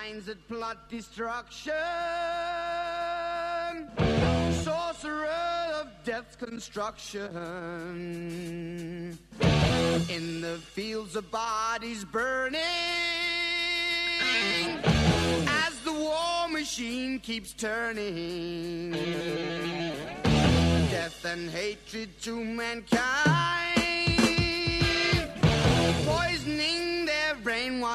Minds that plot destruction, sorcerer of death's construction. In the fields of bodies burning, as the war machine keeps turning. Death and hatred to mankind,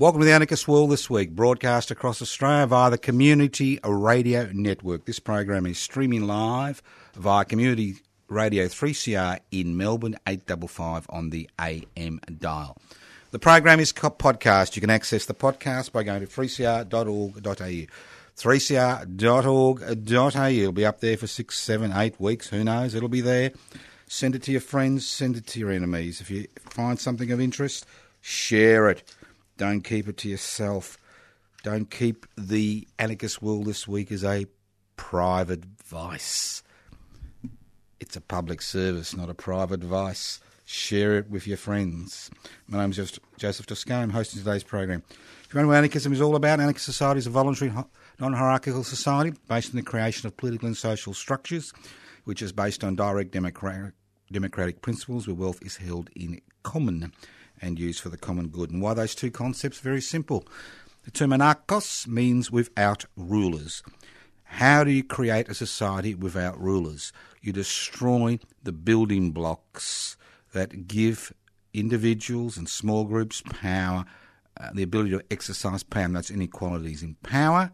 Welcome to the Anarchist World this week, broadcast across Australia via the Community Radio Network. This program is streaming live via Community Radio 3CR in Melbourne, 855 on the AM dial. The program is podcast. You can access the podcast by going to 3cr.org.au. 3cr.org.au. It'll be up there for six, seven, eight weeks. Who knows? It'll be there. Send it to your friends, send it to your enemies. If you find something of interest, share it. Don't keep it to yourself. Don't keep the anarchist world this week as a private vice. It's a public service, not a private vice. Share it with your friends. My name is Joseph Toscano. I'm hosting today's program. If you know what anarchism is all about, anarchist society is a voluntary, non-hierarchical society based on the creation of political and social structures, which is based on direct democratic, democratic principles where wealth is held in common and used for the common good. And why those two concepts? Very simple. The term anarchos means without rulers. How do you create a society without rulers? You destroy the building blocks that give individuals and small groups power, uh, the ability to exercise power. And that's inequalities in power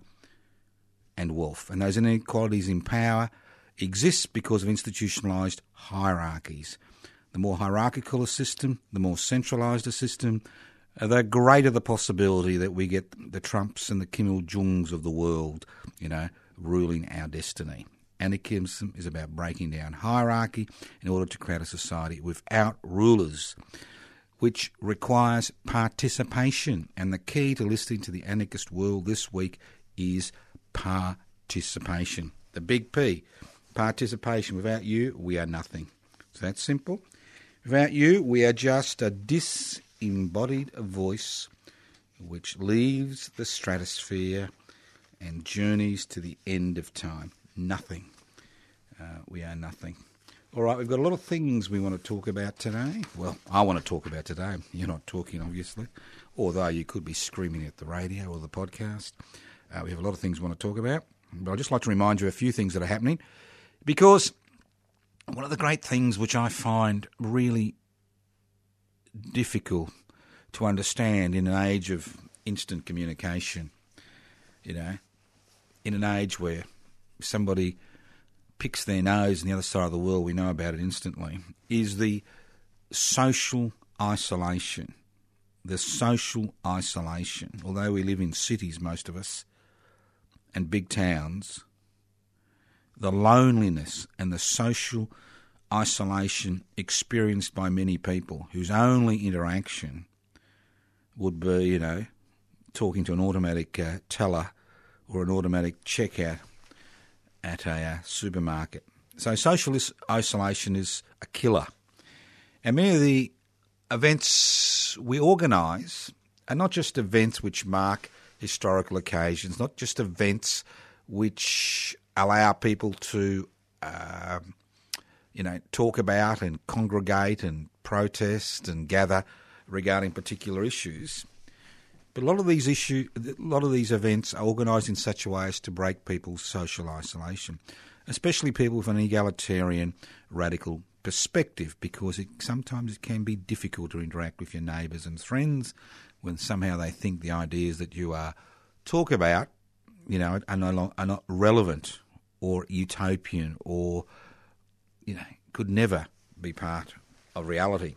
and wealth. And those inequalities in power exist because of institutionalized hierarchies. The more hierarchical a system, the more centralised a system, uh, the greater the possibility that we get the Trumps and the Kim Il Jungs of the world, you know, ruling our destiny. Anarchism is about breaking down hierarchy in order to create a society without rulers, which requires participation. And the key to listening to the anarchist world this week is participation. The big P. Participation. Without you, we are nothing. Is that simple? Without you, we are just a disembodied voice which leaves the stratosphere and journeys to the end of time. Nothing. Uh, we are nothing. All right, we've got a lot of things we want to talk about today. Well, I want to talk about today. You're not talking, obviously, although you could be screaming at the radio or the podcast. Uh, we have a lot of things we want to talk about. But I'd just like to remind you a few things that are happening because one of the great things which I find really difficult to understand in an age of instant communication, you know, in an age where somebody picks their nose on the other side of the world, we know about it instantly, is the social isolation. The social isolation. Although we live in cities, most of us, and big towns, the loneliness and the social isolation experienced by many people whose only interaction would be, you know, talking to an automatic uh, teller or an automatic checkout at a uh, supermarket. So social isolation is a killer. And many of the events we organise are not just events which mark historical occasions, not just events which allow people to, uh, you know, talk about and congregate and protest and gather regarding particular issues. But a lot of these issue, a lot of these events are organised in such a way as to break people's social isolation, especially people with an egalitarian, radical perspective, because it, sometimes it can be difficult to interact with your neighbours and friends when somehow they think the ideas that you are talk about, you know, are no long, are not relevant or utopian or you know could never be part of reality.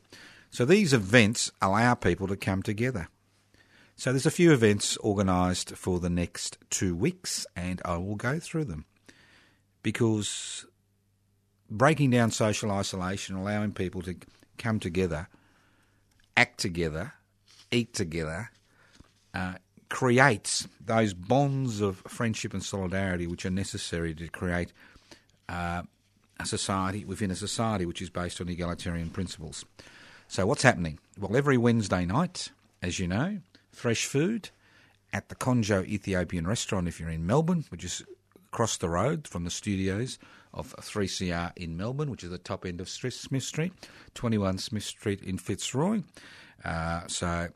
So these events allow people to come together. So there's a few events organised for the next two weeks, and I will go through them because breaking down social isolation, allowing people to come together, act together, eat together, uh, creates those bonds of friendship and solidarity which are necessary to create uh, a society within a society which is based on egalitarian principles. So, what's happening? Well, every Wednesday night, as you know, fresh food at the Conjo Ethiopian restaurant if you're in Melbourne, which is across the road from the studios of 3CR in Melbourne, which is the top end of Smith Street, 21 Smith Street in Fitzroy. Uh, so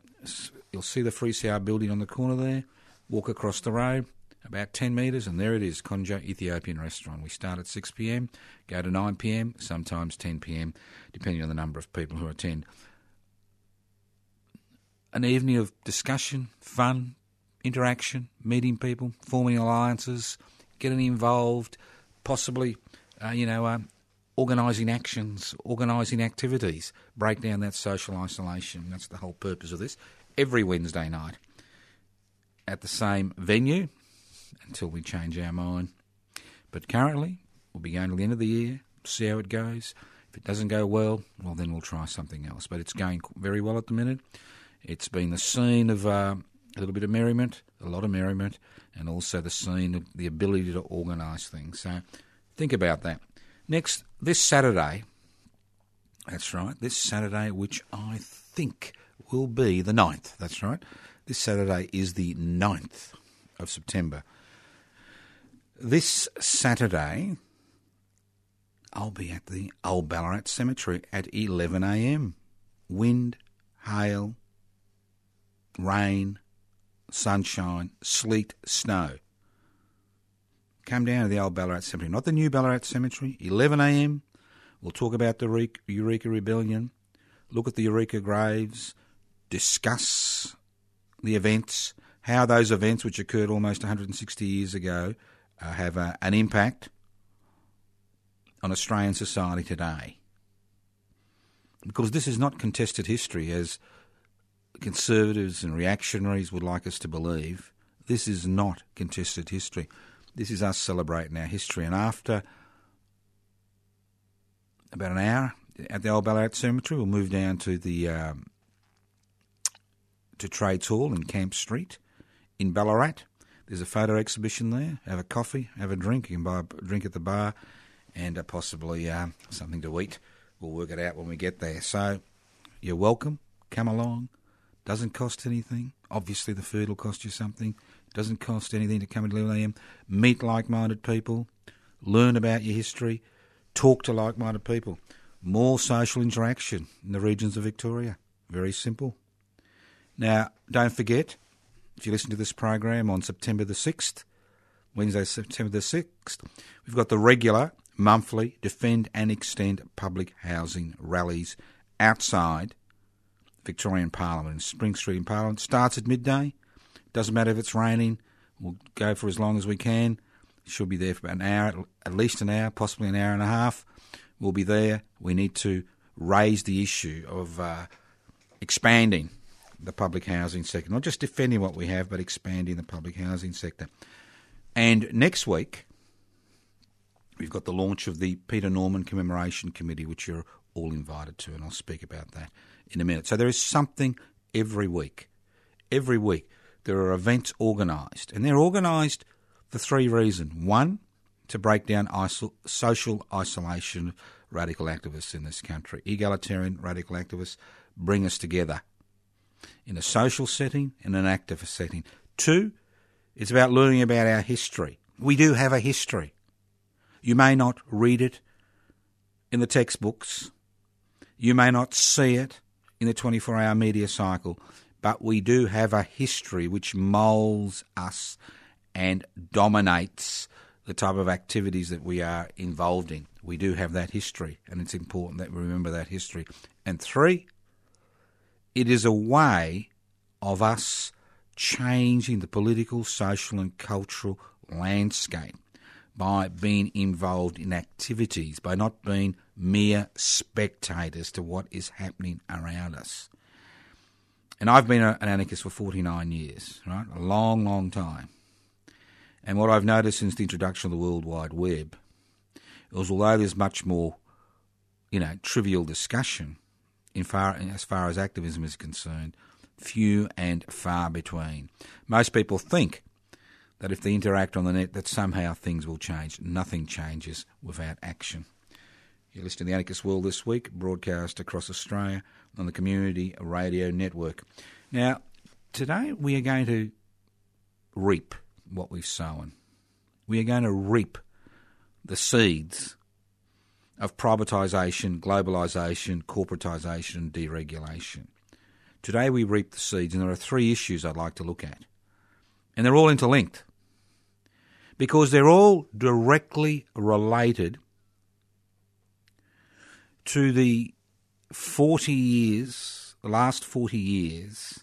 you'll see the 3CR building on the corner there. Walk across the road, about 10 metres, and there it is, Conjo Ethiopian Restaurant. We start at 6 pm, go to 9 pm, sometimes 10 pm, depending on the number of people who attend. An evening of discussion, fun, interaction, meeting people, forming alliances, getting involved, possibly, uh, you know, um, organising actions, organising activities, break down that social isolation. That's the whole purpose of this. Every Wednesday night at the same venue until we change our mind. But currently, we'll be going to the end of the year, see how it goes. If it doesn't go well, well, then we'll try something else. But it's going very well at the minute. It's been the scene of uh, a little bit of merriment, a lot of merriment, and also the scene of the ability to organise things. So think about that. Next, this Saturday, that's right, this Saturday, which I think will be the 9th, that's right. This Saturday is the 9th of September. This Saturday, I'll be at the Old Ballarat Cemetery at 11am. Wind, hail, rain, sunshine, sleet, snow. Come down to the old Ballarat Cemetery, not the new Ballarat Cemetery, 11am. We'll talk about the Eureka Rebellion, look at the Eureka graves, discuss the events, how those events, which occurred almost 160 years ago, uh, have uh, an impact on Australian society today. Because this is not contested history, as conservatives and reactionaries would like us to believe. This is not contested history. This is us celebrating our history. And after about an hour at the old Ballarat Cemetery, we'll move down to the um, to Trades Hall in Camp Street in Ballarat. There's a photo exhibition there. Have a coffee, have a drink. You can buy a drink at the bar, and uh, possibly uh, something to eat. We'll work it out when we get there. So you're welcome. Come along. Doesn't cost anything. Obviously, the food will cost you something. Doesn't cost anything to come and live with Meet like-minded people. Learn about your history. Talk to like-minded people. More social interaction in the regions of Victoria. Very simple. Now, don't forget, if you listen to this program on September the 6th, Wednesday, September the 6th, we've got the regular monthly Defend and Extend public housing rallies outside Victorian Parliament in Spring Street in Parliament. Starts at midday. Doesn't matter if it's raining. We'll go for as long as we can. Should be there for about an hour, at least an hour, possibly an hour and a half. We'll be there. We need to raise the issue of uh, expanding the public housing sector, not just defending what we have, but expanding the public housing sector. And next week, we've got the launch of the Peter Norman Commemoration Committee, which you're all invited to, and I'll speak about that in a minute. So there is something every week. Every week there are events organised, and they're organised for three reasons. One, to break down social isolation of radical activists in this country. Egalitarian radical activists bring us together in a social setting, in an activist setting. Two, it's about learning about our history. We do have a history. You may not read it in the textbooks, you may not see it in the 24 hour media cycle, but we do have a history which moulds us and dominates the type of activities that we are involved in. We do have that history, and it's important that we remember that history. And three, it is a way of us changing the political, social, and cultural landscape by being involved in activities, by not being mere spectators to what is happening around us. And I've been a, an anarchist for 49 years, right? A long, long time. And what I've noticed since the introduction of the World Wide Web is although there's much more, you know, trivial discussion in far, as far as activism is concerned, few and far between. Most people think that if they interact on the net, that somehow things will change. Nothing changes without action. You're listening to the Anarchist World this week, broadcast across Australia on the Community Radio Network. Now, today we are going to reap what we've sown. We are going to reap the seeds of privatisation, globalisation, corporatisation, and deregulation. Today we reap the seeds, and there are three issues I'd like to look at. And they're all interlinked because they're all directly related to the 40 years, the last 40 years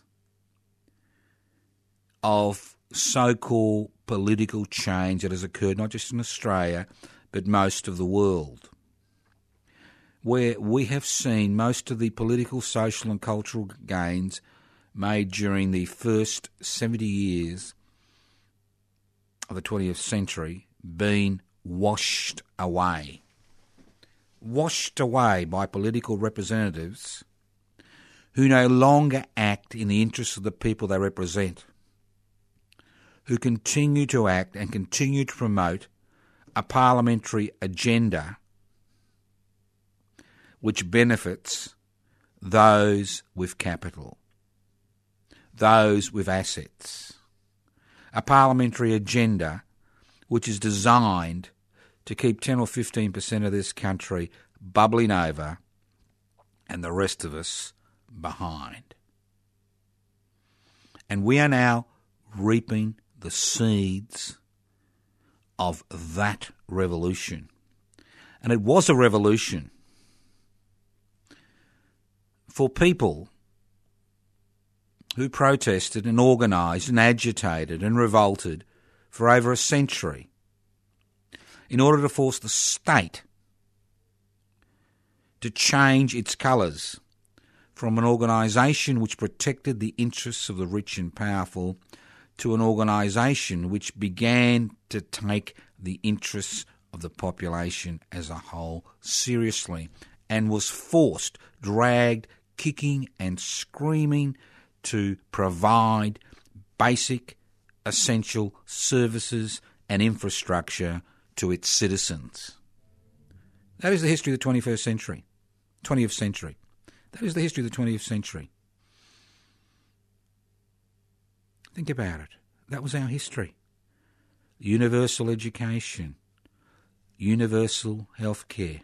of so called political change that has occurred not just in Australia but most of the world. Where we have seen most of the political, social, and cultural gains made during the first 70 years of the 20th century being washed away washed away by political representatives who no longer act in the interests of the people they represent, who continue to act and continue to promote a parliamentary agenda which benefits those with capital, those with assets. A parliamentary agenda which is designed to keep 10 or 15% of this country bubbling over and the rest of us behind. And we are now reaping the seeds of that revolution. And it was a revolution for people who protested and organised and agitated and revolted for over a century in order to force the state to change its colours from an organisation which protected the interests of the rich and powerful to an organisation which began to take the interests of the population as a whole seriously and was forced, dragged, kicking and screaming to provide basic, essential services and infrastructure to its citizens. That is the history of the 21st century, 20th century. That is the history of the 20th century. Think about it. That was our history. Universal education, universal health care,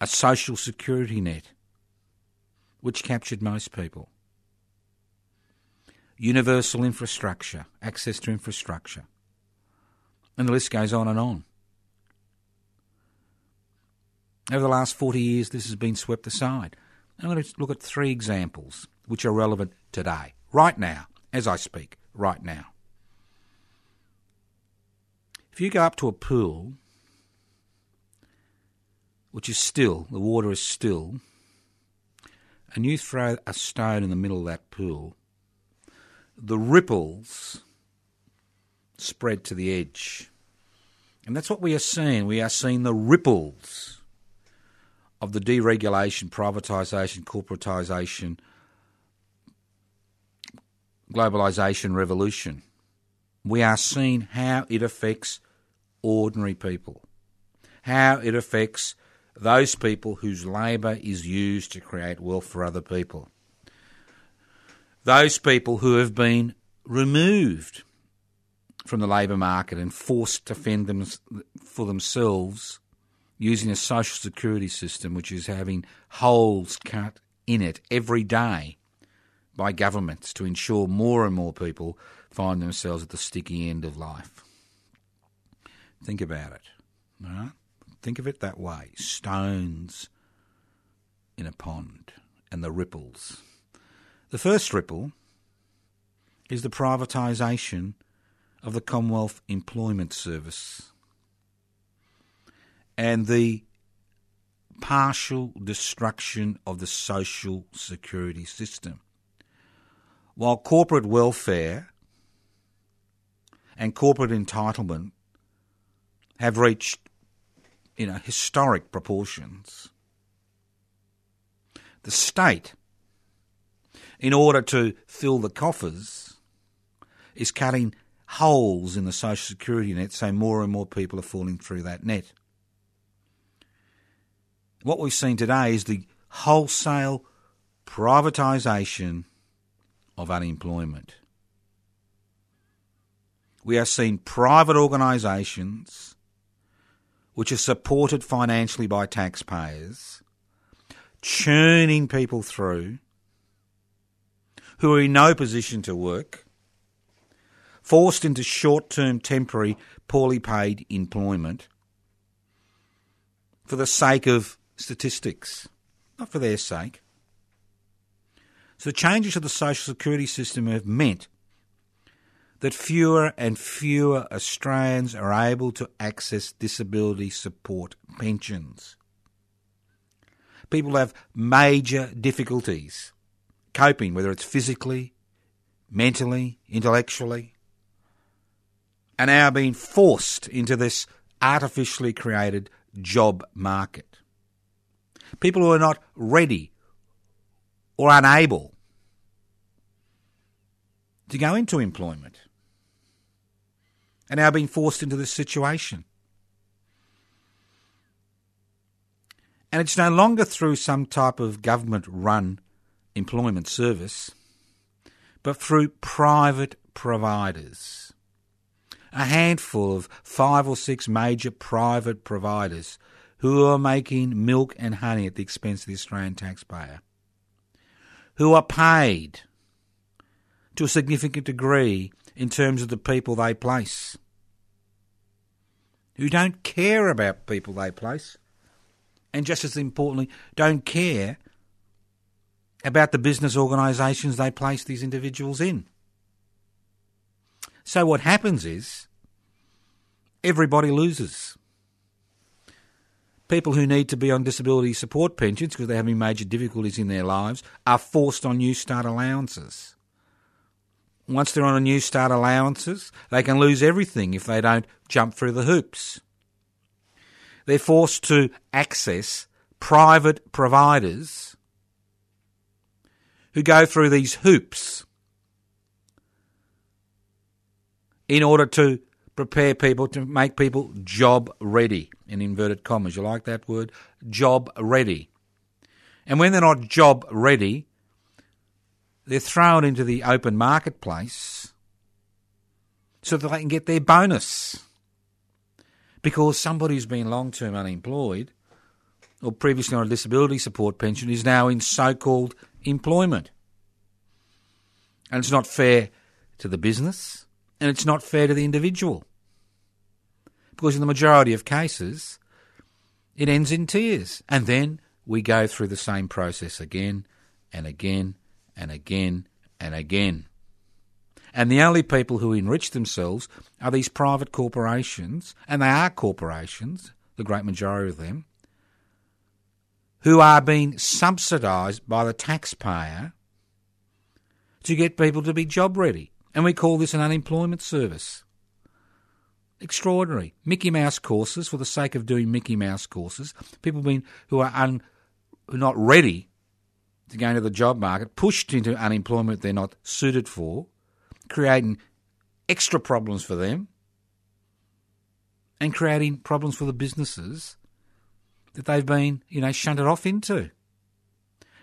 a social security net, which captured most people, universal infrastructure, access to infrastructure, and the list goes on and on. Over the last 40 years, this has been swept aside. I'm going to look at three examples which are relevant today, right now, as I speak, right now. If you go up to a pool, which is still, the water is still, and you throw a stone in the middle of that pool, the ripples spread to the edge. And that's what we are seeing. We are seeing the ripples of the deregulation, privatisation, corporatisation, globalisation revolution. We are seeing how it affects ordinary people, how it affects those people whose labour is used to create wealth for other people, those people who have been removed from the labour market and forced to fend them for themselves using a social security system which is having holes cut in it every day by governments to ensure more and more people find themselves at the sticky end of life. Think about it. Right? Think of it that way stones in a pond and the ripples. The first ripple is the privatisation of the Commonwealth Employment Service and the partial destruction of the social security system. while corporate welfare and corporate entitlement have reached you know historic proportions the state in order to fill the coffers is cutting holes in the social security net so more and more people are falling through that net what we've seen today is the wholesale privatisation of unemployment. We are seeing private organisations which are supported financially by taxpayers churning people through who are in no position to work, forced into short term, temporary, poorly paid employment for the sake of statistics, not for their sake. So the changes to the social security system have meant that fewer and fewer Australians are able to access disability support pensions. People have major difficulties coping, whether it's physically, mentally, intellectually, and now being forced into this artificially created job market people who are not ready or unable to go into employment are now being forced into this situation. And it's no longer through some type of government run employment service, but through private providers. A handful of five or six major private providers who are making milk and honey at the expense of the Australian taxpayer, who are paid to a significant degree in terms of the people they place, who don't care about people they place, and just as importantly, don't care about the business organisations they place these individuals in. So what happens is everybody loses people who need to be on disability support pensions because they're having major difficulties in their lives are forced on New Start allowances. Once they're on a New Start allowances, they can lose everything if they don't jump through the hoops. They're forced to access private providers who go through these hoops in order to prepare people to make people job ready in inverted commas. You like that word? Job ready. And when they're not job ready, they're thrown into the open marketplace so that they can get their bonus. Because somebody who's been long term unemployed or previously on a disability support pension is now in so called employment. And it's not fair to the business and it's not fair to the individual because in the majority of cases, it ends in tears. And then we go through the same process again and again and again and again. And the only people who enrich themselves are these private corporations, and they are corporations, the great majority of them, who are being subsidised by the taxpayer to get people to be job ready. And we call this an unemployment service. Extraordinary. Mickey Mouse courses for the sake of doing Mickey Mouse courses. People being who are un, who are not ready to go into the job market, pushed into unemployment they're not suited for, creating extra problems for them, and creating problems for the businesses that they've been, you know, shunted off into.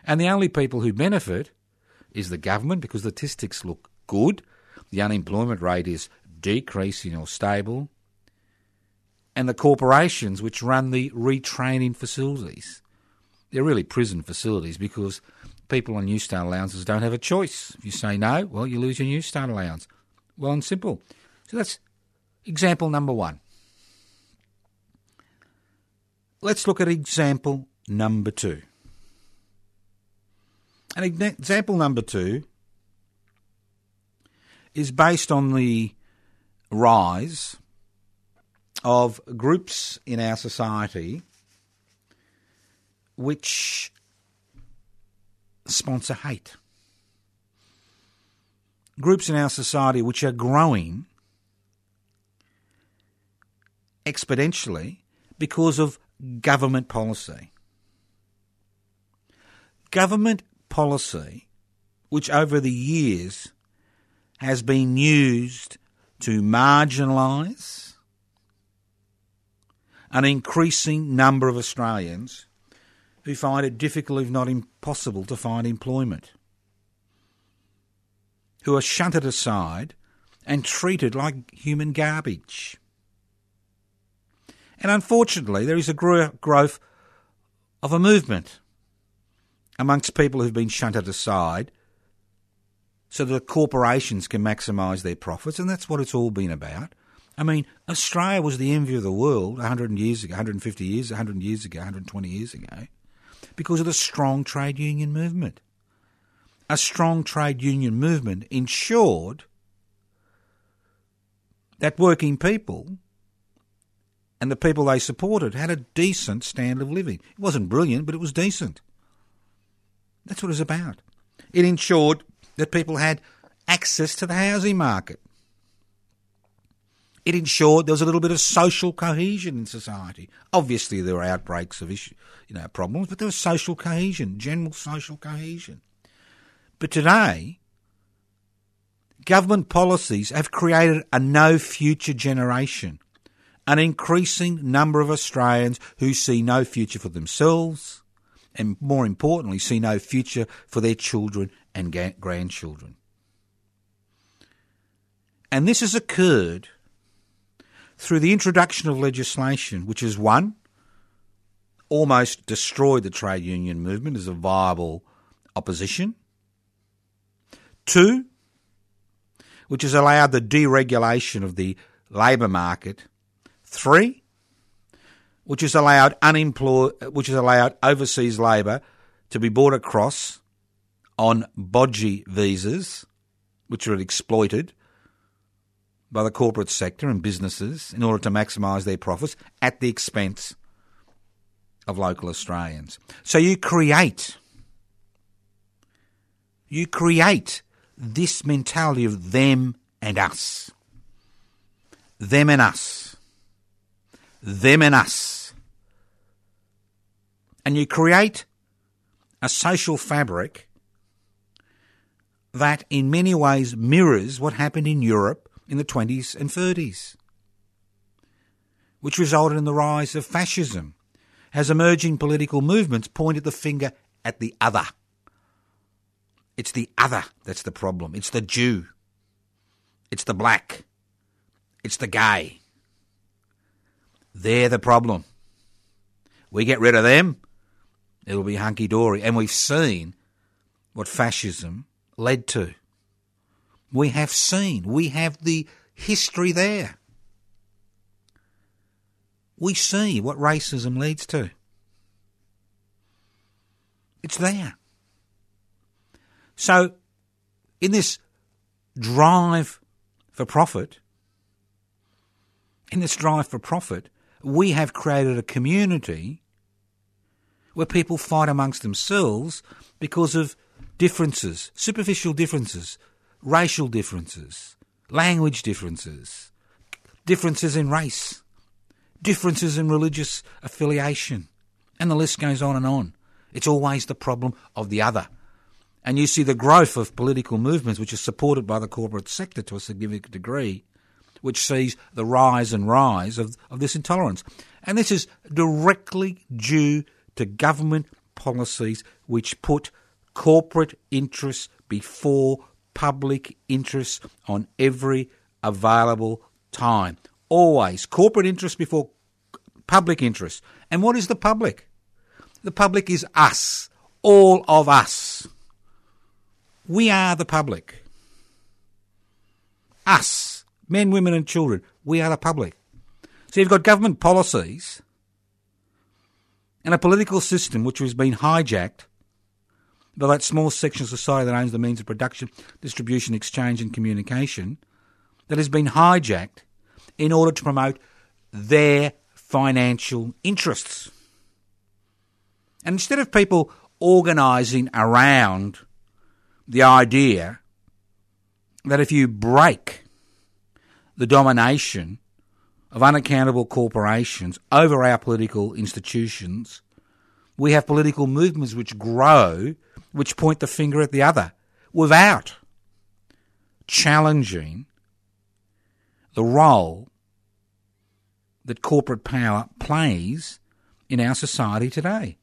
And the only people who benefit is the government because the statistics look good. The unemployment rate is decreasing or stable, and the corporations which run the retraining facilities. They're really prison facilities because people on New Start allowances don't have a choice. If you say no, well, you lose your New Start allowance. Well and simple. So that's example number one. Let's look at example number two. And example number two is based on the rise of groups in our society which sponsor hate. groups in our society which are growing exponentially because of government policy. Government policy, which over the years has been used to marginalise an increasing number of Australians who find it difficult, if not impossible, to find employment, who are shunted aside and treated like human garbage. And unfortunately, there is a growth of a movement amongst people who've been shunted aside so that corporations can maximise their profits, and that's what it's all been about. I mean, Australia was the envy of the world 100 years ago, 150 years, 100 years ago, 120 years ago, because of the strong trade union movement. A strong trade union movement ensured that working people and the people they supported had a decent standard of living. It wasn't brilliant, but it was decent. That's what it was about. It ensured that people had access to the housing market. It ensured there was a little bit of social cohesion in society. Obviously, there were outbreaks of issue, you know, problems, but there was social cohesion, general social cohesion. But today, government policies have created a no future generation an increasing number of Australians who see no future for themselves and, more importantly, see no future for their children and grandchildren. And this has occurred through the introduction of legislation which has, one, almost destroyed the trade union movement as a viable opposition, two, which has allowed the deregulation of the labour market Three, which has allowed unemployed, which has allowed overseas labour to be brought across on bodgy visas, which are exploited by the corporate sector and businesses in order to maximise their profits at the expense of local Australians. So you create, you create this mentality of them and us. Them and us them and us. And you create a social fabric that in many ways mirrors what happened in Europe in the 20s and 30s, which resulted in the rise of fascism as emerging political movements pointed the finger at the other. It's the other that's the problem. It's the Jew. It's the black. It's the gay. They're the problem. We get rid of them, it'll be hunky dory. And we've seen what fascism led to. We have seen, we have the history there. We see what racism leads to. It's there. So, in this drive for profit, in this drive for profit, we have created a community where people fight amongst themselves because of differences, superficial differences, racial differences, language differences, differences in race, differences in religious affiliation, and the list goes on and on. It's always the problem of the other. And you see the growth of political movements, which are supported by the corporate sector to a significant degree, which sees the rise and rise of, of this intolerance. And this is directly due to government policies which put corporate interests before public interests on every available time. Always corporate interests before public interests. And what is the public? The public is us, all of us. We are the public. Us men, women, and children. We are the public. So you've got government policies and a political system which has been hijacked by that small section of society that owns the means of production, distribution, exchange, and communication that has been hijacked in order to promote their financial interests. And instead of people organising around the idea that if you break the domination of unaccountable corporations over our political institutions, we have political movements which grow, which point the finger at the other without challenging the role that corporate power plays in our society today.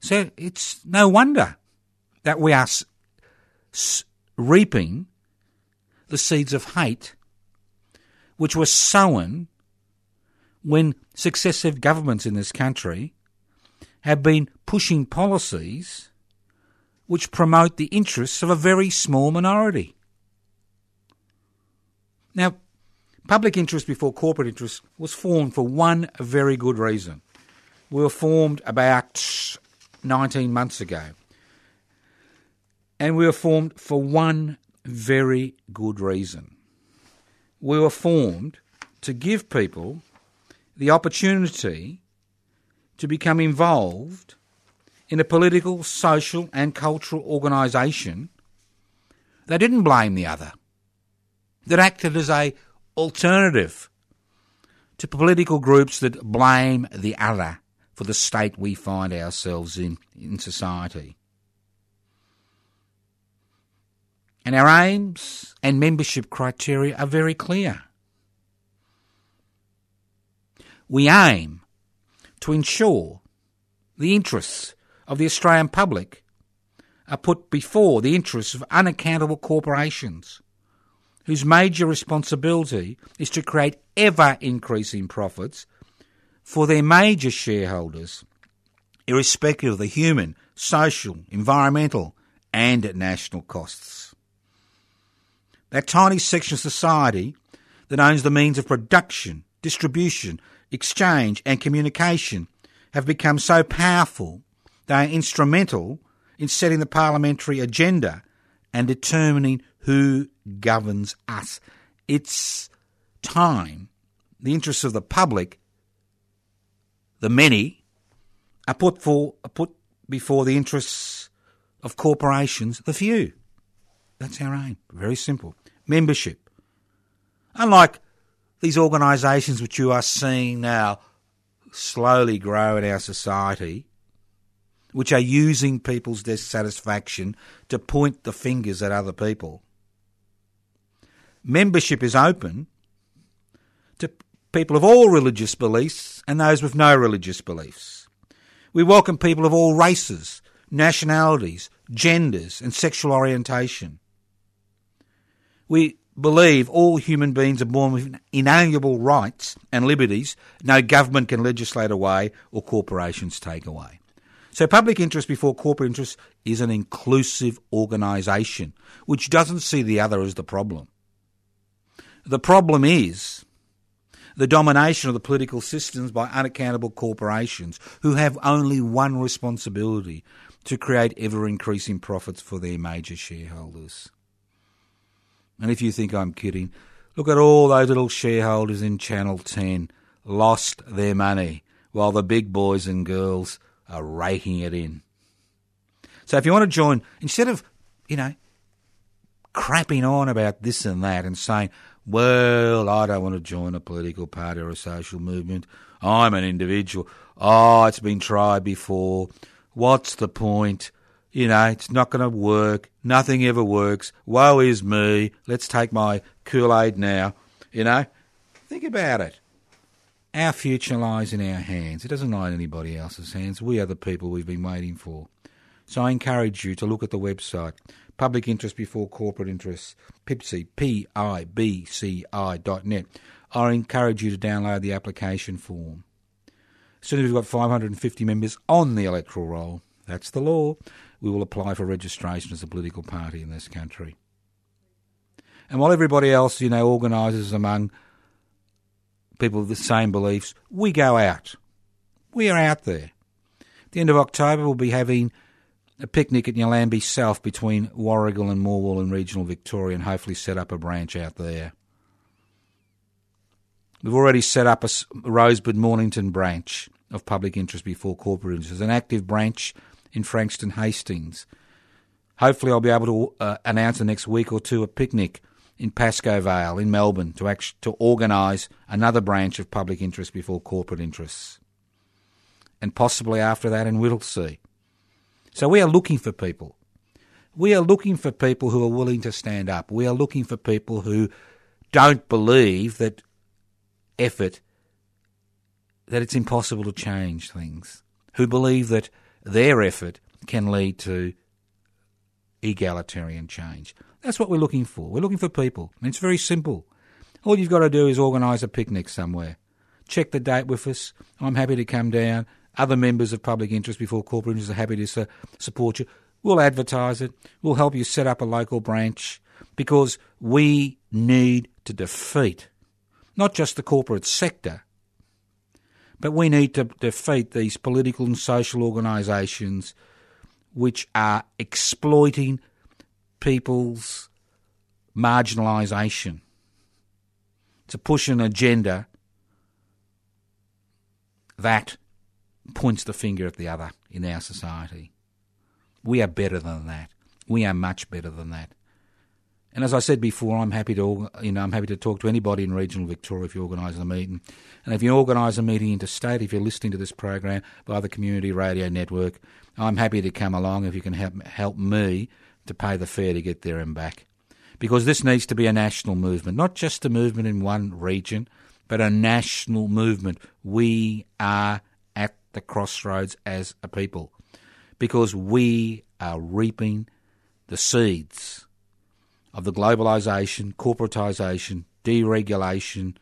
So it's no wonder that we are s- s- reaping the seeds of hate which were sown when successive governments in this country have been pushing policies which promote the interests of a very small minority. Now, public interest before corporate interest was formed for one very good reason. We were formed about 19 months ago. And we were formed for one very good reason. We were formed to give people the opportunity to become involved in a political, social, and cultural organisation that didn't blame the other, that acted as a alternative to political groups that blame the other for the state we find ourselves in in society. And our aims and membership criteria are very clear. We aim to ensure the interests of the Australian public are put before the interests of unaccountable corporations whose major responsibility is to create ever increasing profits for their major shareholders, irrespective of the human, social, environmental, and national costs. That tiny section of society that owns the means of production, distribution, exchange, and communication have become so powerful they are instrumental in setting the parliamentary agenda and determining who governs us. It's time the interests of the public, the many, are put for are put before the interests of corporations, the few. That's our aim. Very simple. Membership. Unlike these organisations which you are seeing now slowly grow in our society, which are using people's dissatisfaction to point the fingers at other people. Membership is open to people of all religious beliefs and those with no religious beliefs. We welcome people of all races, nationalities, genders, and sexual orientation. We believe all human beings are born with inalienable rights and liberties no government can legislate away or corporations take away. So, public interest before corporate interest is an inclusive organisation which doesn't see the other as the problem. The problem is the domination of the political systems by unaccountable corporations who have only one responsibility to create ever increasing profits for their major shareholders. And if you think I'm kidding, look at all those little shareholders in Channel 10 lost their money while the big boys and girls are raking it in. So if you want to join, instead of, you know, crapping on about this and that and saying, well, I don't want to join a political party or a social movement. I'm an individual. Oh, it's been tried before. What's the point? You know, it's not going to work. Nothing ever works. Woe is me. Let's take my Kool Aid now. You know, think about it. Our future lies in our hands. It doesn't lie in anybody else's hands. We are the people we've been waiting for. So I encourage you to look at the website, Public Interest Before Corporate Interests, PIBCI, P-I-B-C-I dot net. I encourage you to download the application form. As soon as we've got 550 members on the electoral roll, that's the law, we will apply for registration as a political party in this country. And while everybody else, you know, organises among people with the same beliefs, we go out. We are out there. At the end of October, we'll be having a picnic at Nyalambie South between Warragul and Morwell in regional Victoria and hopefully set up a branch out there. We've already set up a Rosebud Mornington branch of public interest before corporate interest, an active branch in Frankston Hastings. Hopefully, I'll be able to uh, announce the next week or two a picnic in Pascoe Vale in Melbourne to act- to organise another branch of public interest before corporate interests, and possibly after that in Whittlesea. So we are looking for people. We are looking for people who are willing to stand up. We are looking for people who don't believe that effort that it's impossible to change things, who believe that their effort can lead to egalitarian change. That's what we're looking for. We're looking for people. It's very simple. All you've got to do is organise a picnic somewhere. Check the date with us. I'm happy to come down. Other members of public interest before corporate interest are happy to su- support you. We'll advertise it. We'll help you set up a local branch because we need to defeat not just the corporate sector, but we need to defeat these political and social organisations which are exploiting people's marginalisation to push an agenda that points the finger at the other in our society. We are better than that. We are much better than that. And as I said before, I'm happy to you know I'm happy to talk to anybody in regional Victoria if you organise a meeting, and if you organise a meeting interstate, if you're listening to this program by the community radio network, I'm happy to come along if you can help help me to pay the fare to get there and back, because this needs to be a national movement, not just a movement in one region, but a national movement. We are at the crossroads as a people, because we are reaping the seeds of the globalisation, corporatisation, deregulation,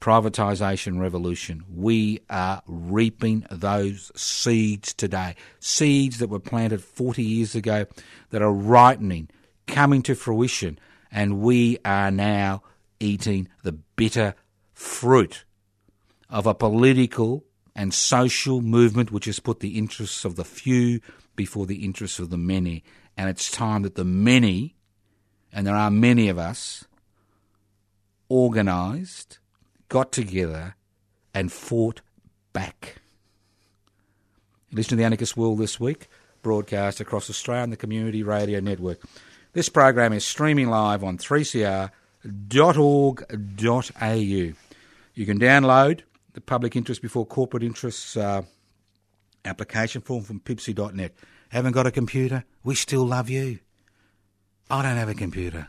privatisation revolution. We are reaping those seeds today. Seeds that were planted 40 years ago that are ripening, coming to fruition, and we are now eating the bitter fruit of a political and social movement which has put the interests of the few before the interests of the many. And it's time that the many and there are many of us, organised, got together, and fought back. Listen to the Anarchist World this week, broadcast across Australia on the Community Radio Network. This program is streaming live on 3cr.org.au. You can download the Public Interest Before Corporate Interests uh, application form from pipsy.net. Haven't got a computer? We still love you. I don't have a computer.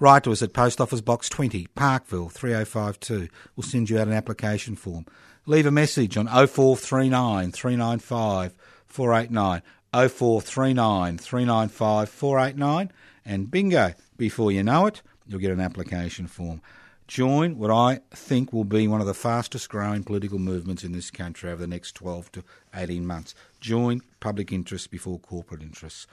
Write to us at Post Office Box 20, Parkville 3052. We'll send you out an application form. Leave a message on 0439 395 489. 0439 395 489. And bingo, before you know it, you'll get an application form. Join what I think will be one of the fastest growing political movements in this country over the next 12 to 18 months. Join public interest before corporate interests.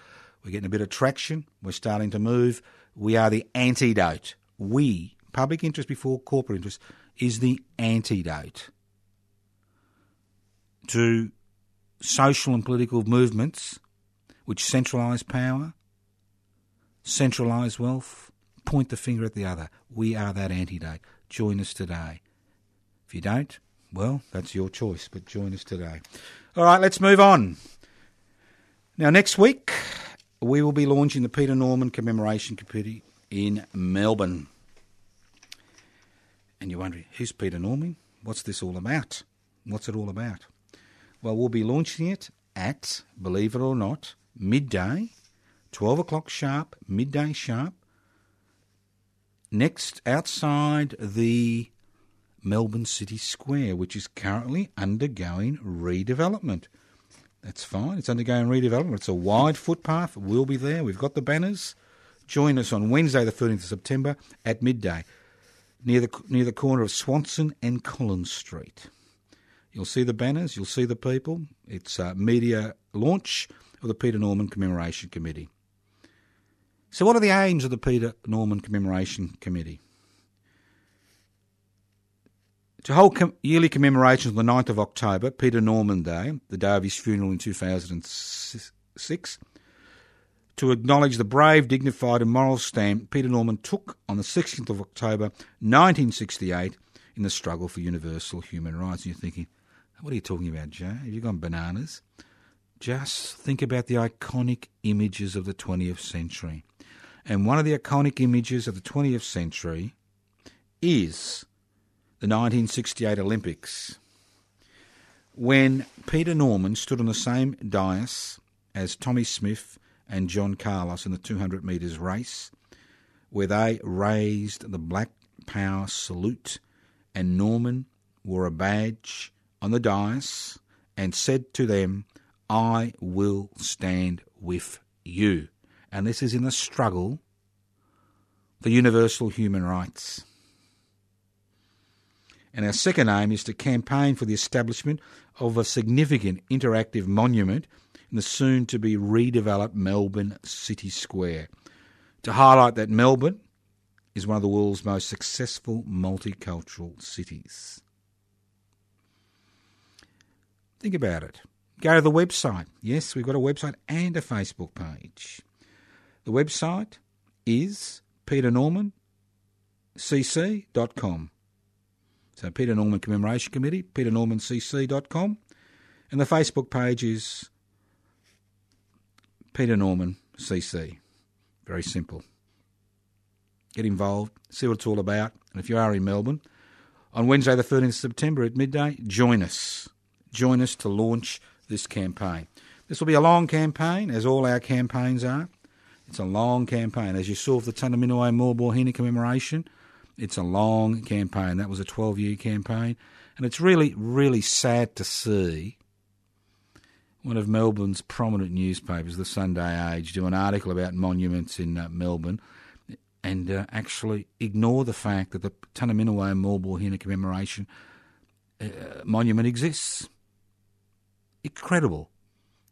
We're getting a bit of traction. We're starting to move. We are the antidote. We, public interest before corporate interest, is the antidote to social and political movements which centralise power, centralise wealth, point the finger at the other. We are that antidote. Join us today. If you don't, well, that's your choice, but join us today. All right, let's move on. Now, next week, we will be launching the Peter Norman Commemoration Committee in Melbourne. And you're wondering, who's Peter Norman? What's this all about? What's it all about? Well, we'll be launching it at, believe it or not, midday, 12 o'clock sharp, midday sharp, next outside the Melbourne City Square, which is currently undergoing redevelopment. That's fine. It's undergoing redevelopment. It's a wide footpath. We'll be there. We've got the banners. Join us on Wednesday, the 13th of September at midday near the, near the corner of Swanston and Collins Street. You'll see the banners, you'll see the people. It's a media launch of the Peter Norman Commemoration Committee. So, what are the aims of the Peter Norman Commemoration Committee? To hold com- yearly commemorations on the 9th of October, Peter Norman Day, the day of his funeral in 2006, to acknowledge the brave, dignified, and moral stand Peter Norman took on the 16th of October 1968 in the struggle for universal human rights. And you're thinking, what are you talking about, Joe? Have you gone bananas? just think about the iconic images of the 20th century. And one of the iconic images of the 20th century is the 1968 Olympics, when Peter Norman stood on the same dais as Tommie Smith and John Carlos in the 200 metres race, where they raised the Black Power salute, and Norman wore a badge on the dais and said to them, I will stand with you. And this is in the struggle for universal human rights. And our second aim is to campaign for the establishment of a significant interactive monument in the soon to be redeveloped Melbourne City Square to highlight that Melbourne is one of the world's most successful multicultural cities. Think about it. Go to the website. Yes, we've got a website and a Facebook page. The website is peternormancc.com. So Peter Norman Commemoration Committee, peternormancc.com. And the Facebook page is Peter Norman CC. Very simple. Get involved, see what it's all about. And if you are in Melbourne, on Wednesday, the 13th of September at midday, join us. Join us to launch this campaign. This will be a long campaign, as all our campaigns are. It's a long campaign. As you saw with the Tunnerminnerwait Maulboyheenner commemoration, it's a long campaign. That was a 12 year campaign. And it's really, really sad to see one of Melbourne's prominent newspapers, the Sunday Age, do an article about monuments in uh, Melbourne and uh, actually ignore the fact that the Tunnerminnerwait Maulboyheenner commemoration uh, monument exists. Incredible.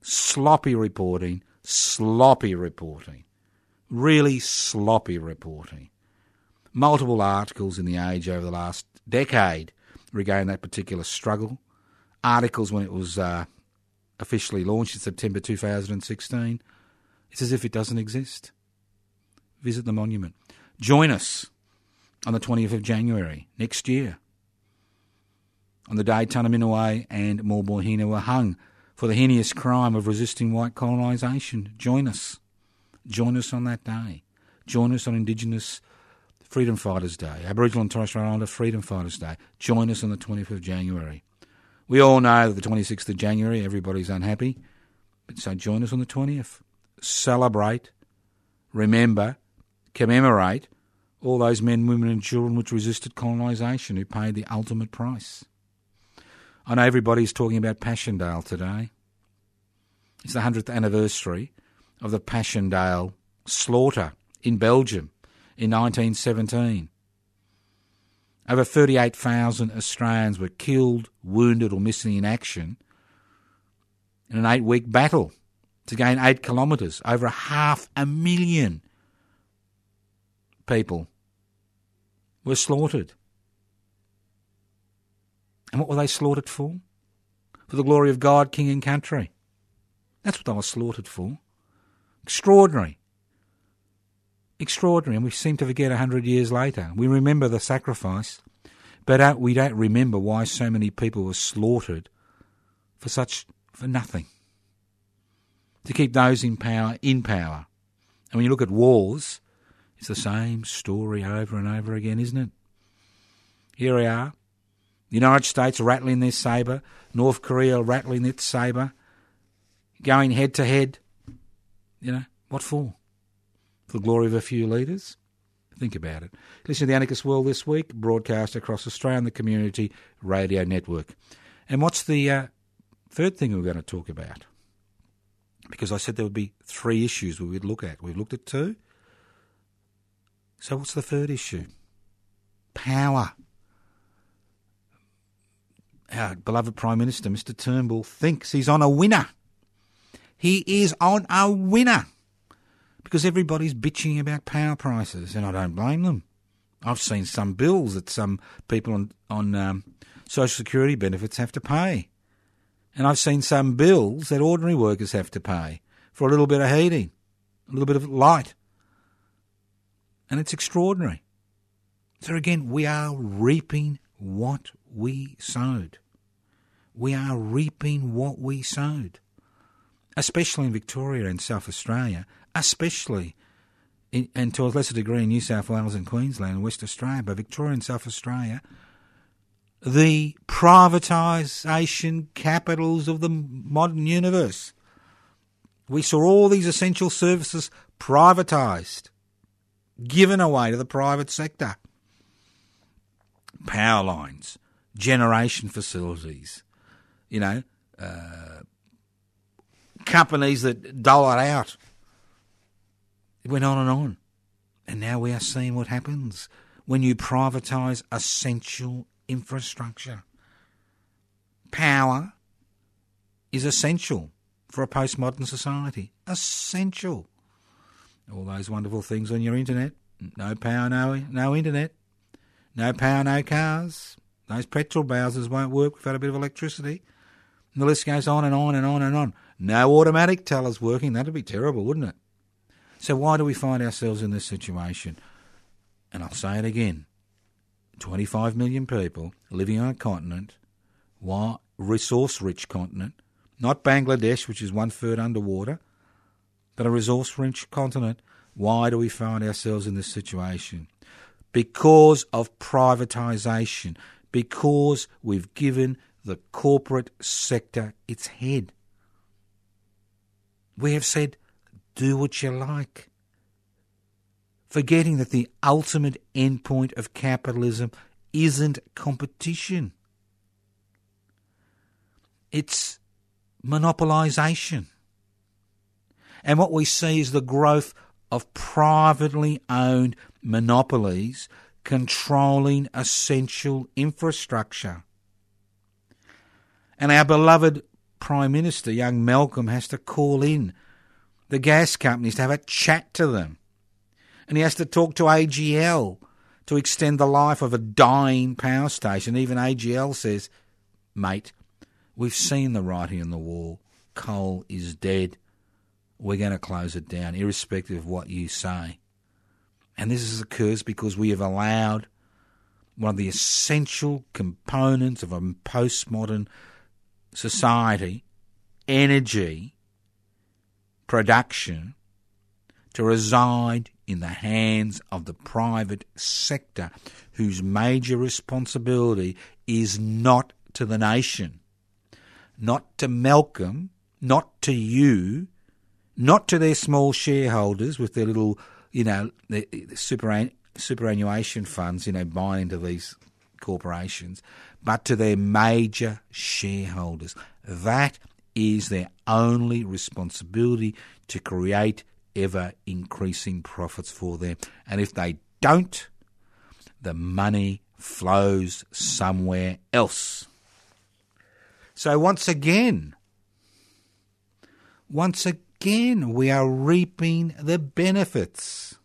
Sloppy reporting, sloppy reporting. Really sloppy reporting. Multiple articles in The Age over the last decade regarding that particular struggle. Articles when it was uh, officially launched in September 2016. It's as if it doesn't exist. Visit the monument. Join us on the 20th of January next year. On the day Tunnerminnerwait and Maulboyheenner were hung for the heinous crime of resisting white colonisation. Join us. Join us on that day. Join us on Indigenous Freedom Fighters Day, Aboriginal and Torres Strait Islander Freedom Fighters Day. Join us on the 20th of January. We all know that the 26th of January everybody's unhappy, but so join us on the 20th. Celebrate, remember, commemorate all those men, women, and children which resisted colonisation, who paid the ultimate price. I know everybody's talking about Passchendaele today. It's the 100th anniversary of the Passchendaele slaughter in Belgium in 1917. Over 38,000 Australians were killed, wounded, or missing in action in an eight week battle to gain eight kilometres. Over half a million people were slaughtered. And what were they slaughtered for? For the glory of God, King, and country. That's what they were slaughtered for. Extraordinary. Extraordinary. And we seem to forget a hundred years later. We remember the sacrifice, but uh, we don't remember why so many people were slaughtered for such, for nothing. To keep those in power in power. And when you look at wars, it's the same story over and over again, isn't it? Here we are. The United States rattling their sabre, North Korea rattling its sabre, going head to head. You know, what for? The glory of a few leaders? Think about it. Listen to the Anarchist World this week, broadcast across Australia on the Community Radio Network. And what's the uh, third thing we're going to talk about? Because I said there would be three issues we would look at. We've looked at two. So, what's the third issue? Power. Our beloved Prime Minister, Mr. Turnbull, thinks he's on a winner. He is on a winner because everybody's bitching about power prices, and I don't blame them. I've seen some bills that some people on, on um, social security benefits have to pay. And I've seen some bills that ordinary workers have to pay for a little bit of heating, a little bit of light, and it's extraordinary. So again, we are reaping what we sowed. We are reaping what we sowed. especially in Victoria and South Australia, especially, in, and to a lesser degree in New South Wales and Queensland and West Australia, but Victoria and South Australia, the privatisation capitals of the modern universe. We saw all these essential services privatised, given away to the private sector. Power lines, generation facilities, you know, uh, companies that dole it out. It went on and on. And now we are seeing what happens when you privatise essential infrastructure. Power is essential for a postmodern society. Essential. All those wonderful things on your internet. No power, no, no internet. No power, no cars. Those petrol bowsers won't work without a bit of electricity. And the list goes on and on and on and on. No automatic tellers working. That'd be terrible, wouldn't it? So why do we find ourselves in this situation? And I'll say it again. 25 million people living on a continent, resource rich continent, not Bangladesh, which is one third underwater, but a resource rich continent. Why do we find ourselves in this situation? Because of privatisation, because we've given the corporate sector its head. We have said, do what you like forgetting that the ultimate endpoint of capitalism isn't competition. It's monopolisation. And what we see is the growth of privately owned monopolies controlling essential infrastructure. And our beloved Prime Minister, young Malcolm, has to call in the gas companies to have a chat to them and he has to talk to AGL to extend the life of a dying power station. Even AGL says, mate, we've seen the writing on the wall. Coal is dead. We're going to close it down, irrespective of what you say. And this occurs because we have allowed one of the essential components of a postmodern society, energy production, to reside in the hands of the private sector, whose major responsibility is not to the nation, not to Malcolm, not to you, not to their small shareholders with their little, you know, the superannuation funds, you know, buying into these corporations, but to their major shareholders. That is their only responsibility to create ever increasing profits for them. And if they don't, the money flows somewhere else. So once again, once again, we are reaping the benefits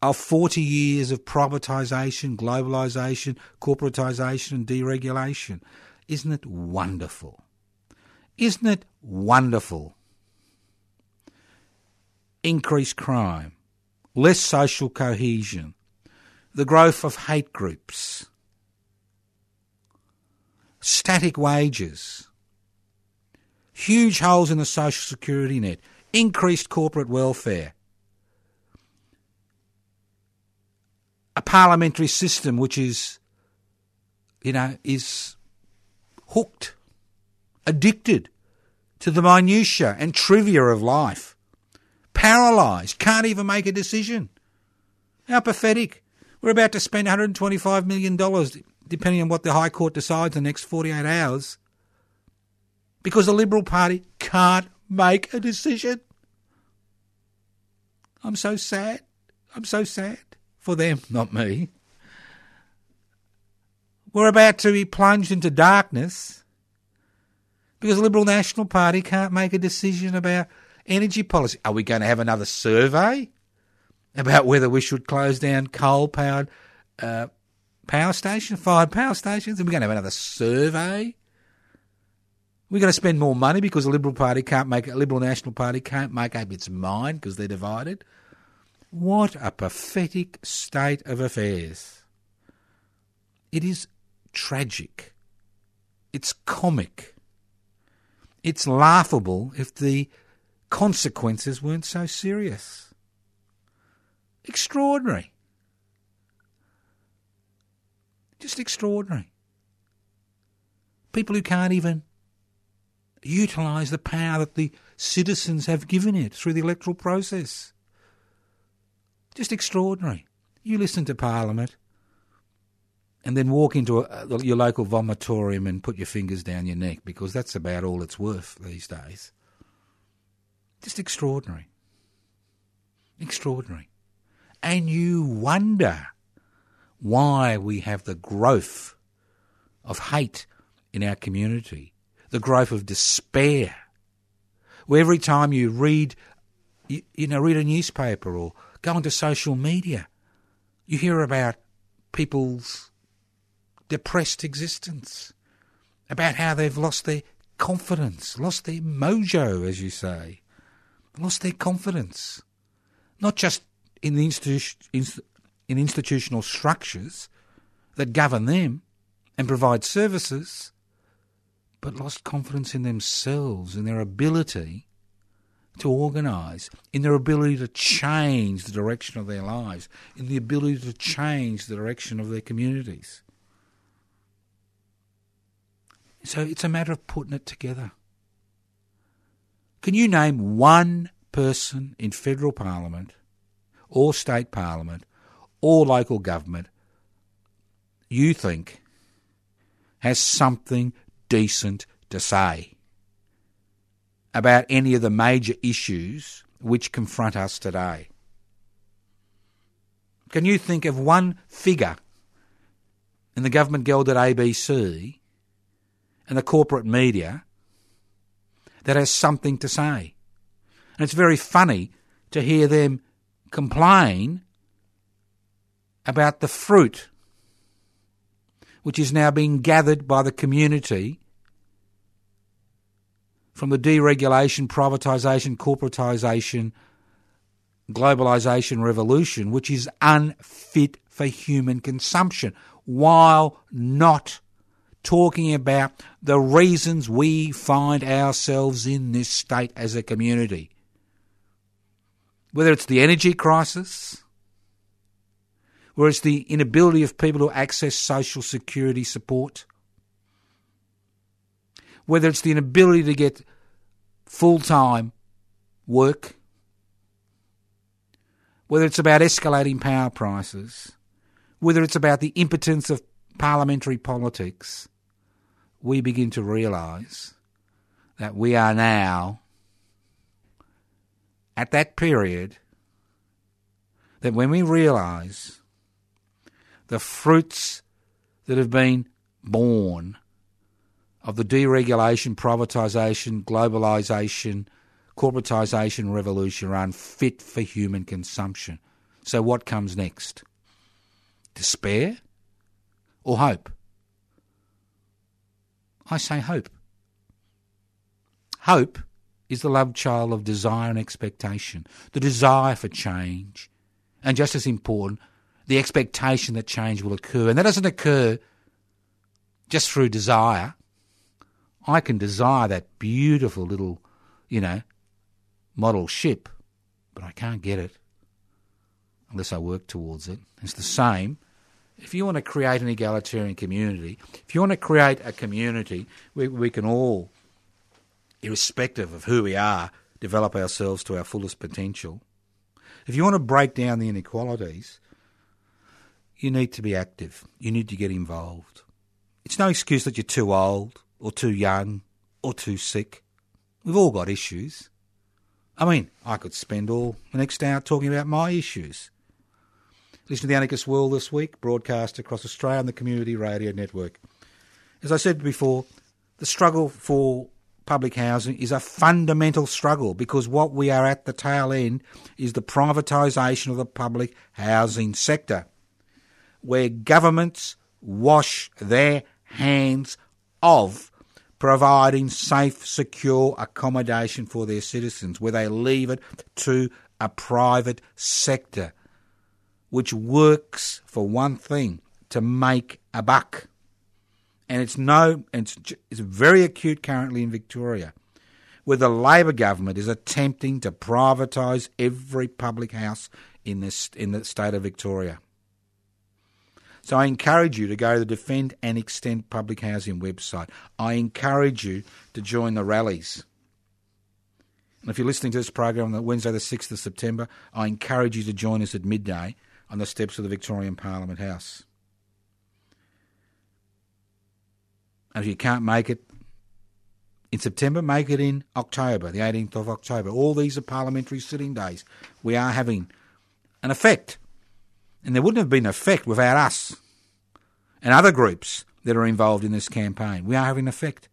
of 40 years of privatisation, globalisation, corporatisation, and deregulation. Isn't it wonderful? Isn't it wonderful? increased crime, less social cohesion, the growth of hate groups, static wages, huge holes in the social security net, increased corporate welfare, a parliamentary system which is, you know, is hooked, addicted to the minutiae and trivia of life paralysed, can't even make a decision. How pathetic. We're about to spend $125 million, depending on what the High Court decides in the next 48 hours, because the Liberal Party can't make a decision. I'm so sad. I'm so sad for them, not me. We're about to be plunged into darkness because the Liberal National Party can't make a decision about energy policy. Are we going to have another survey about whether we should close down coal powered uh, power stations, fired power stations? Are we going to have another survey? We're going to spend more money because the Liberal Party can't make a Liberal National Party can't make up its mind because they're divided. What a pathetic state of affairs. It is tragic. It's comic. it's laughable if the consequences weren't so serious. Extraordinary. Just extraordinary. People who can't even utilise the power that the citizens have given it through the electoral process. Just extraordinary. You listen to Parliament and then walk into a, your local vomitorium and put your fingers down your neck because that's about all it's worth these days. Just extraordinary. Extraordinary. And you wonder why we have the growth of hate in our community, the growth of despair. Where every time you read, you, you know, read a newspaper or go onto social media, you hear about people's depressed existence, about how they've lost their confidence, lost their mojo, as you say, lost their confidence, not just in the institu- in institutional structures that govern them and provide services, but lost confidence in themselves, in their ability to organise, in their ability to change the direction of their lives, in the ability to change the direction of their communities. So it's a matter of putting it together. Can you name one person in federal parliament or state parliament or local government you think has something decent to say about any of the major issues which confront us today? Can you think of one figure in the government guild at ABC the corporate media that has something to say? And it's very funny to hear them complain about the fruit which is now being gathered by the community from the deregulation, privatisation, corporatisation, globalisation revolution, which is unfit for human consumption, while not talking about the reasons we find ourselves in this state as a community. Whether it's the energy crisis, whether it's the inability of people to access social security support, whether it's the inability to get full time work, whether it's about escalating power prices, whether it's about the impotence of parliamentary politics, we begin to realise that we are now at that period that when we realise the fruits that have been born of the deregulation, privatisation, globalisation, corporatisation revolution are unfit for human consumption. So, what comes next? Despair or hope? I say hope. Hope is the love child of desire and expectation, the desire for change, and just as important, the expectation that change will occur. And that doesn't occur just through desire. I can desire that beautiful little, you know, model ship, but I can't get it unless I work towards it. It's the same. If you want to create an egalitarian community, if you want to create a community where we can all, irrespective of who we are, develop ourselves to our fullest potential, if you want to break down the inequalities, you need to be active. You need to get involved. It's no excuse that you're too old or too young or too sick. We've all got issues. I mean, I could spend all the next hour talking about my issues. Listen to the Anarchist World this week, broadcast across Australia on the Community Radio Network. As I said before, the struggle for public housing is a fundamental struggle because what we are at the tail end is the privatisation of the public housing sector, where governments wash their hands of providing safe, secure accommodation for their citizens, where they leave it to a private sector which works for one thing to make a buck. And it's no, it's, it's very acute currently in Victoria. where the Labor government is attempting to privatise every public house in, this, in the state of Victoria. So I encourage you to go to the Defend and Extend Public Housing website. I encourage you to join the rallies. And if you're listening to this program on Wednesday, the 6th of September, I encourage you to join us at midday on the steps of the Victorian Parliament House. And if you can't make it in September, make it in October, the 18th of October. All these are parliamentary sitting days. We are having an effect. And there wouldn't have been an effect without us and other groups that are involved in this campaign. We are having an effect.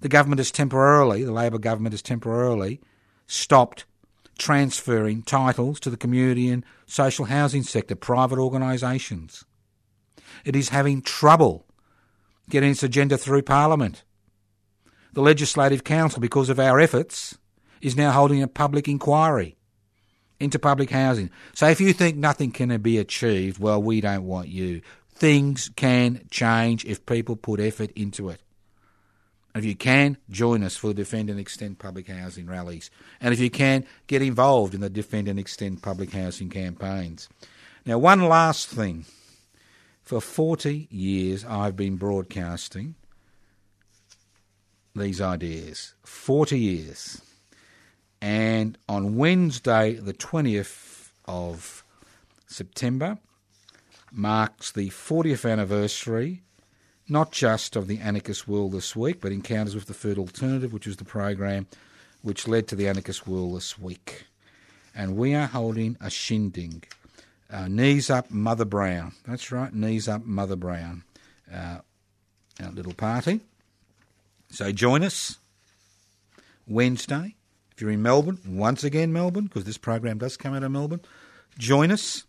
The government has temporarily, the Labor government has temporarily stopped transferring titles to the community and social housing sector, private organisations. It is having trouble getting its agenda through Parliament. The Legislative Council, because of our efforts, is now holding a public inquiry into public housing. So if you think nothing can be achieved, well, we don't want you. Things can change if people put effort into it. If you can, join us for the Defend and Extend public housing rallies. And if you can, get involved in the Defend and Extend public housing campaigns. Now, one last thing. For 40 years, I've been broadcasting these ideas. 40 years. And on Wednesday, the 20th of September, marks the 40th anniversary, not just of the Anarchist World this week, but Encounters with the Third Alternative, which was the program which led to the Anarchist World this week. And we are holding a shindig. Uh, knees up, Mother Brown. That's right, knees up, Mother Brown. Uh, our little party. So join us Wednesday. If you're in Melbourne, once again, Melbourne, because this program does come out of Melbourne, join us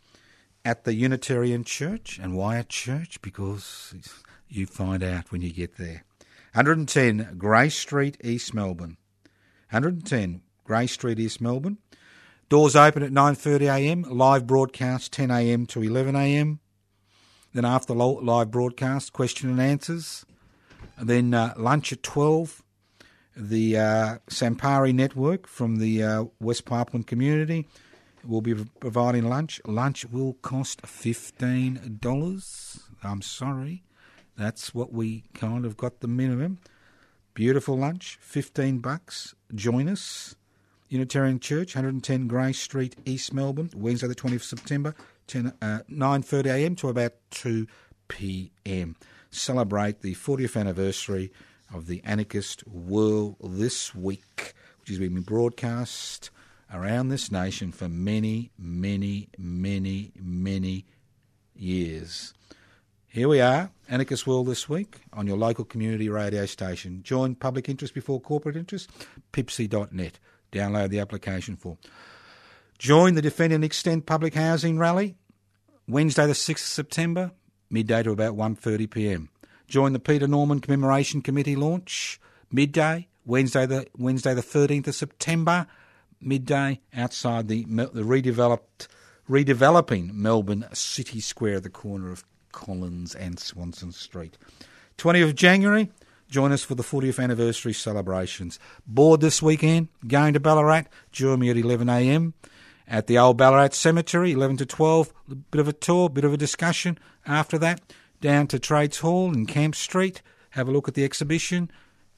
at the Unitarian Church. And why a church? Because you find out when you get there. 110 Grey Street, East Melbourne. 110 Grey Street, East Melbourne. Doors open at 9.30am, live broadcast 10am to 11am. Then after live broadcast, question and answers. And then uh, lunch at 12. The uh, Sampari Network from the uh, West Pipeline community will be providing lunch. Lunch will cost $15. I'm sorry. That's what we kind of got the minimum. Beautiful lunch, 15 bucks. Join us. Unitarian Church, 110 Grey Street, East Melbourne, Wednesday the 20th of September, 10, uh, 9.30am to about 2pm celebrate the 40th anniversary of the Anarchist World this week, which has been broadcast around this nation for many, many, many, many years. Here we are, Anarchist World this week on your local community radio station. Join public interest before corporate interest, pipsy.net. Download the application form. Join the Defend and Extend Public Housing Rally, Wednesday the 6th of September, midday to about 1.30 p.m. Join the Peter Norman Commemoration Committee launch, midday, Wednesday the, Wednesday the 13th of September, midday, outside the, the redeveloped, redeveloping Melbourne City Square at the corner of Collins and Swanston Street. 20th of January, join us for the 40th anniversary celebrations. Board this weekend, going to Ballarat, join me at 11am at the old Ballarat Cemetery, 11 to 12. A bit of a tour, bit of a discussion. After that, down to Trades Hall in Camp Street, have a look at the exhibition,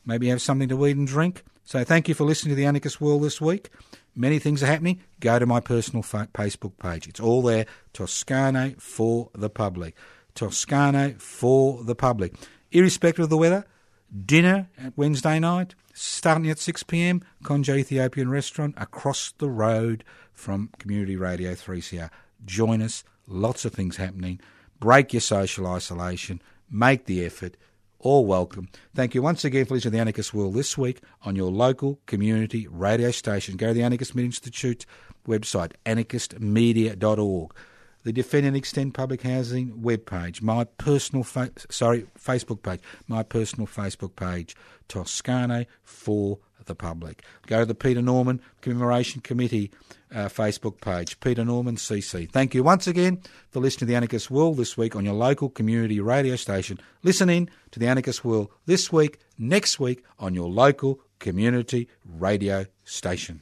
maybe have something to eat and drink. So thank you for listening to the Anarchist World this week. Many things are happening. Go to my personal Facebook page. It's all there. Toscano for the public. Toscano for the public. Irrespective of the weather, dinner at Wednesday night, starting at 6 pm, Conjo Ethiopian restaurant across the road from Community Radio 3CR. Join us. Lots of things happening. Break your social isolation. Make the effort. All welcome. Thank you once again for listening to the Anarchist World this week on your local community radio station. Go to the Anarchist Media Institute website, anarchistmedia.org the Defend and Extend Public Housing webpage, my personal fa- sorry Facebook page, my personal Facebook page, Toscano for the public. Go to the Peter Norman Commemoration Committee uh, Facebook page, Peter Norman CC. Thank you once again for listening to the Anarchist World this week on your local community radio station. Listen in to the Anarchist World this week, next week on your local community radio station.